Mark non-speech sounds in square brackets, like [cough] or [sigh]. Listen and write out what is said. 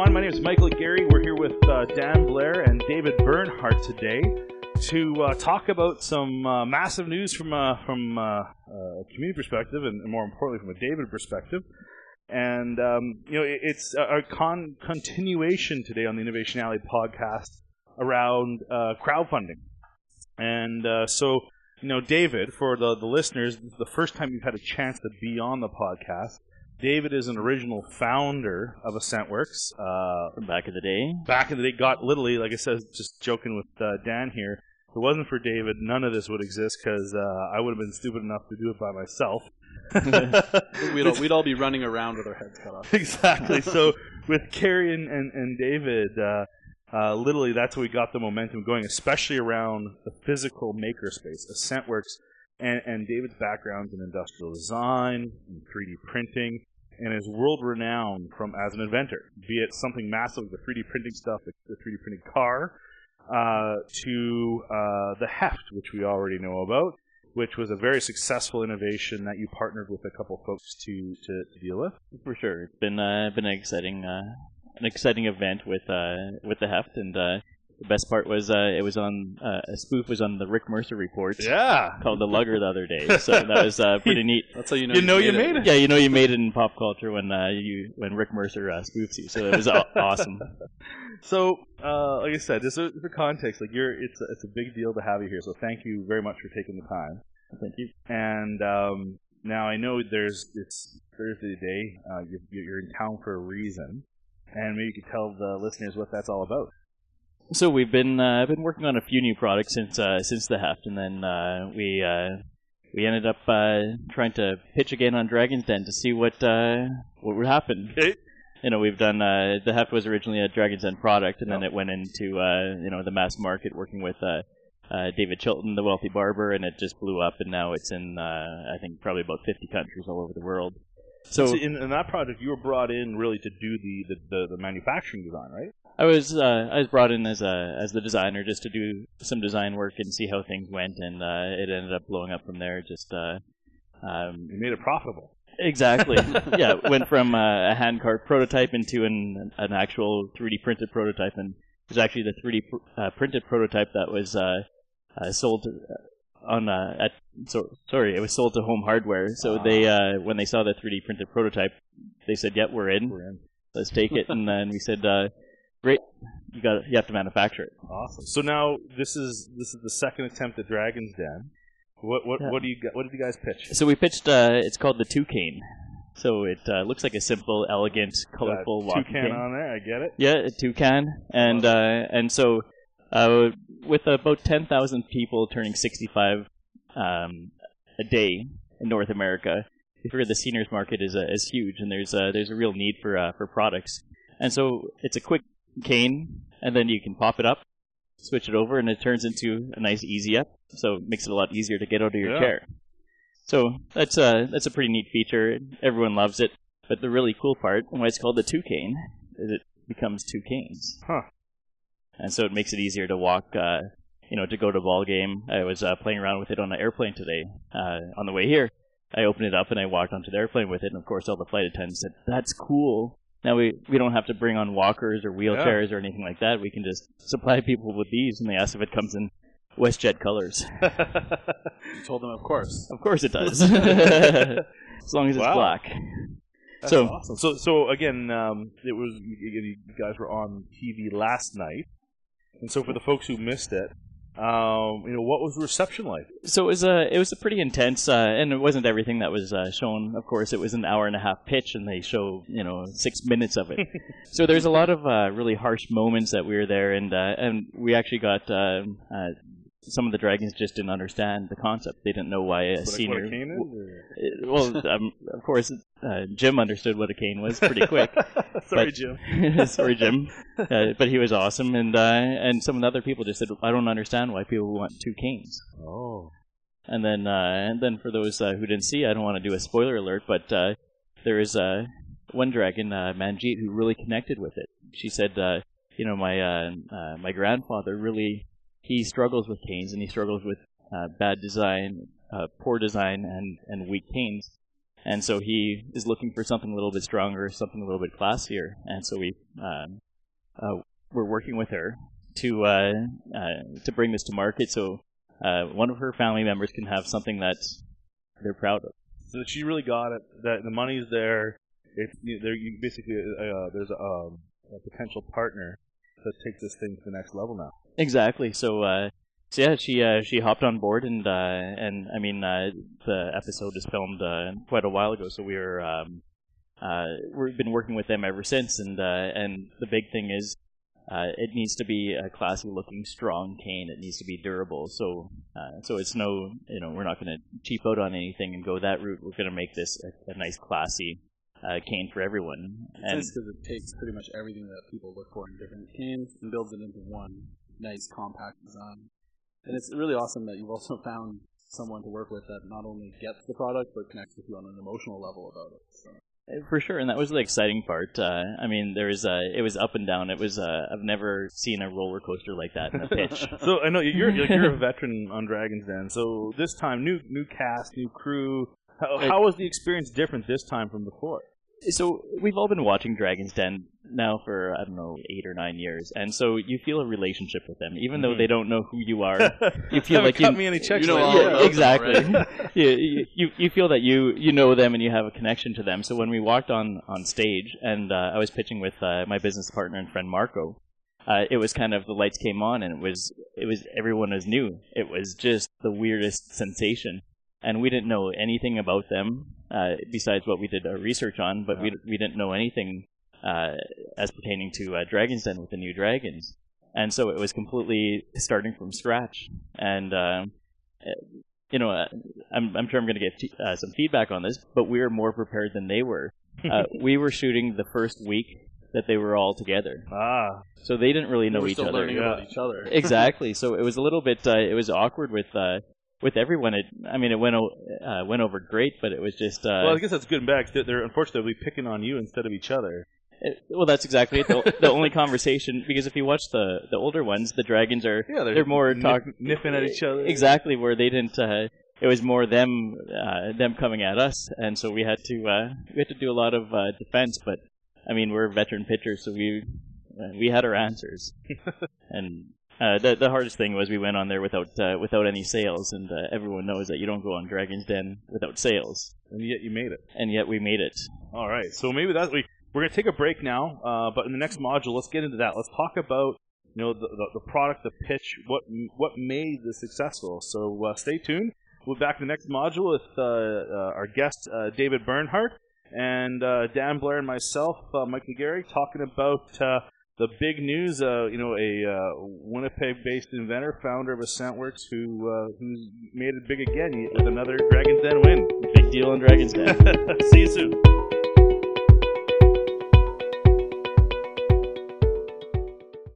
everyone. My name is Michael McGarry. We're here with uh, Dan Blair and David Bernhardt today to uh, talk about some uh, massive news from uh, from uh, a community perspective, and more importantly, from a David perspective. And um, you know, it, it's a, con- continuation today on the Innovation Alley podcast around uh, crowdfunding. And uh, so, you know, David, for the the listeners, the first time you've had a chance to be on the podcast. David is an original founder of AssentWorks. Uh, back in the day. back in the day, got literally, like I said, just joking with uh, Dan here. If it wasn't for David, none of this would exist because uh, I would have been stupid enough to do it by myself. [laughs] [laughs] We'd all, we'd all be running around with our heads cut off. exactly. [laughs] So with Carrie and, and, and David, uh, uh, literally that's what we got the momentum going, especially around the physical makerspace, AssentWorks, and, and David's background in industrial design, and 3D printing, and is world renowned from as an inventor, be it something massive, like the 3D printing stuff, the, the 3D printing car, uh, to uh, the Heft, which we already know about, which was a very successful innovation that you partnered with a couple folks to, to, to deal with. For sure. It's been uh, been an exciting uh, an exciting event with uh, with the heft and uh, the best part was uh, it was on uh, a spoof was on the Rick Mercer report Yeah. called the Lugger the other day. So that was uh, [laughs] pretty neat. That's how you know You know you made it. Yeah, you know you made it in pop culture when uh, you when Rick Mercer uh, spoofs you. So it was aw- [laughs] awesome. So, uh, like I said, just for context, like you're, it's a, it's a big deal to have you here. So, thank you very much for taking the time. Thank you. And um, now I know there's it's Thursday today. Uh, you, you're in town for a reason, and maybe you could tell the listeners what that's all about. So we've been uh, been working on a few new products since uh, since the heft, and then uh, we uh, we ended up uh, trying to pitch again on Dragon's Den to see what uh, what would happen. Okay. You know, we've done uh, the heft was originally a Dragon's Den product, and then it went into uh, you know the mass market, working with uh, uh, David Chilton, the wealthy barber, and it just blew up, and now it's in uh, I think probably about 50 countries all over the world. So So, in, in that project, you were brought in really to do the the, the, the manufacturing design, right? I was uh, I was brought in as a as the designer just to do some design work and see how things went, and uh, it ended up blowing up from there. Just uh, um, You made it profitable. exactly, [laughs] yeah. Went from uh, a hand carved prototype into an an actual 3D printed prototype, and it was actually the 3D pr- uh, printed prototype that was uh, uh, sold to, on uh, at so sorry, it was sold to Home Hardware. So they uh, when they saw the 3D printed prototype, they said, "Yep, we're in. We're in. Let's take it." and then we said. Uh, Great, you got you have to manufacture it. Awesome. So now this is this is the second attempt at Dragon's Den. What what Yeah. what do you what did you guys pitch? So we pitched. Uh, it's called the TwoCane. So it uh, looks like a simple, elegant, colorful walking toucan cane. on there. I get it. Yeah, a toucan, and uh, and so uh, with about ten thousand people turning sixty-five um, a day in North America, we figure the seniors market is uh, is huge, and there's uh, there's a real need for uh, for products. And so it's a quick cane, and then you can pop it up, switch it over, and it turns into a nice easy up. So it makes it a lot easier to get out of your Yeah. chair. So that's a that's a pretty neat feature. Everyone loves it. But the really cool part, and why it's called the TwoCane, is it becomes two canes. Huh. And so it makes it easier to walk, uh, you know, to go to a ball game. I was uh, playing around with it on an airplane today. Uh, on the way here, I opened it up and I walked onto the airplane with it. And of course, all the flight attendants said, "That's cool." Now we we don't have to bring on walkers or wheelchairs or anything like that. We can just supply people with these. And they ask if it comes in WestJet colors. [laughs] You told them, of course. Of course it does, [laughs] [laughs] as long as it's Wow. black. That's So- awesome. So so again, um, it was you, you guys were on TV last night, and so for the folks who missed it, um, you know, what was the reception like? So it was a it was a pretty intense, uh, and it wasn't everything that was uh, shown. Of course, it was an hour and a half pitch, and they show you know six minutes of it. [laughs] so there's a lot of uh, really harsh moments that we were there, and uh, and we actually got um, uh, some of the dragons just didn't understand the concept. They didn't know why a What, a- senior. what a cane is? or- Uh, well, um, of course, uh, Jim understood what a cane was pretty quick. [laughs] Sorry, But- Jim. [laughs] Sorry, Jim. [laughs] Uh, but he was awesome, and uh, and some of the other people just said, "I don't understand why people want two canes." Oh, And then, uh, and then for those uh, who didn't see, I don't want to do a spoiler alert, but uh, there is uh, one dragon, uh, Manjit, who really connected with it. She said, uh, you know, my my grandfather really he struggles with canes and he struggles with uh, bad design, uh, poor design, and and weak canes. and so he is looking for something a little bit stronger, something a little bit classier, and so we um, uh, we're working with her to uh, uh, to bring this to market, so uh, one of her family members can have something that they're proud of. So she really got it. That the money's there. It's there. You basically there's a, um, a potential partner that takes this thing to the next level now. Exactly. So, uh, so yeah, she uh, she hopped on board, and uh, and I mean uh, the episode is filmed uh, quite a while ago, so we were um, uh, we've been working with them ever since, and and the big thing is. It needs to be a classy-looking, strong cane. It needs to be durable. So, so it's no, you know, we're not going to cheap out on anything and go that route. We're going to make this a, a nice, classy uh, cane for everyone. And It's because it takes pretty much everything that people look for in different canes and builds it into one nice compact design. And it's really awesome that you've also [laughs] found someone to work with that not only gets the product but connects with you on an emotional level about it. So. For sure, and that was the exciting part. Uh, I mean, there was uh, it was up and down. It was uh, I've never seen a roller coaster like that in a [laughs] pitch. So I know you're you're, you're a [laughs] veteran on Dragons Den. So this time, new new cast, new crew. How, how was the experience different this time from before? so we've all been watching Dragon's Den now for I don't know eight or nine years, and so you feel a relationship with them, even though Mhm. they don't know who you are. [laughs] You feel like cut you- me any checks. You know lately. all [laughs] yeah, about them exactly. already. you, you you feel that you you know them and you have a connection to them. So when we walked on on stage and uh, I was pitching with uh, my business partner and friend Marco, uh, it was kind of the lights came on and it was it was everyone was new. It was just the weirdest sensation, and we didn't know anything about them uh, besides what we did our research on, but we we didn't know anything uh, as pertaining to uh, Dragon's Den with the new dragons. And so it was completely starting from scratch, and um, you know, uh, I'm, I'm sure I'm going to get t- uh, some feedback on this, but we were more prepared than they were. Uh, [laughs] we were shooting the first week that they were all together, Ah, so they didn't really know We're each still other. learning yeah. about each other. exactly. [laughs] So it was a little bit. Uh, it was awkward with uh, with everyone. It, I mean, it went o- uh, went over great, but it was just. Uh, well, I guess that's good and bad. 'cause They're, they're unfortunately picking on you instead of each other. it- well, that's exactly it. The, the only conversation because if you watch the the older ones, the dragons are Yeah, they're more nip- talk nipping at each other. Exactly, where they didn't. Uh, it was more them uh, them coming at us, and so we had to uh, we had to do a lot of uh, defense. But I mean, we're veteran pitchers, so we uh, we had our answers. [laughs] and uh, the the hardest thing was we went on there without uh, without any sales, and uh, everyone knows that you don't go on Dragon's Den without sales, and yet you made it. and yet we made it. All right, so maybe that we we're gonna take a break now, uh, but in the next module, let's get into that. Let's talk about you know the the, the product, the pitch, what what made this successful. So uh, stay tuned. We'll be back in the next module with uh, uh, our guest uh, David Bernhardt and uh, Dan Blair and myself, uh, Mike McGarry, talking about. The big news, uh, you know, a uh, Winnipeg-based inventor, founder of AssentWorks, who uh, who's made it big again with another Dragon's Den win. Big deal on Dragon's Den. [laughs] See you soon.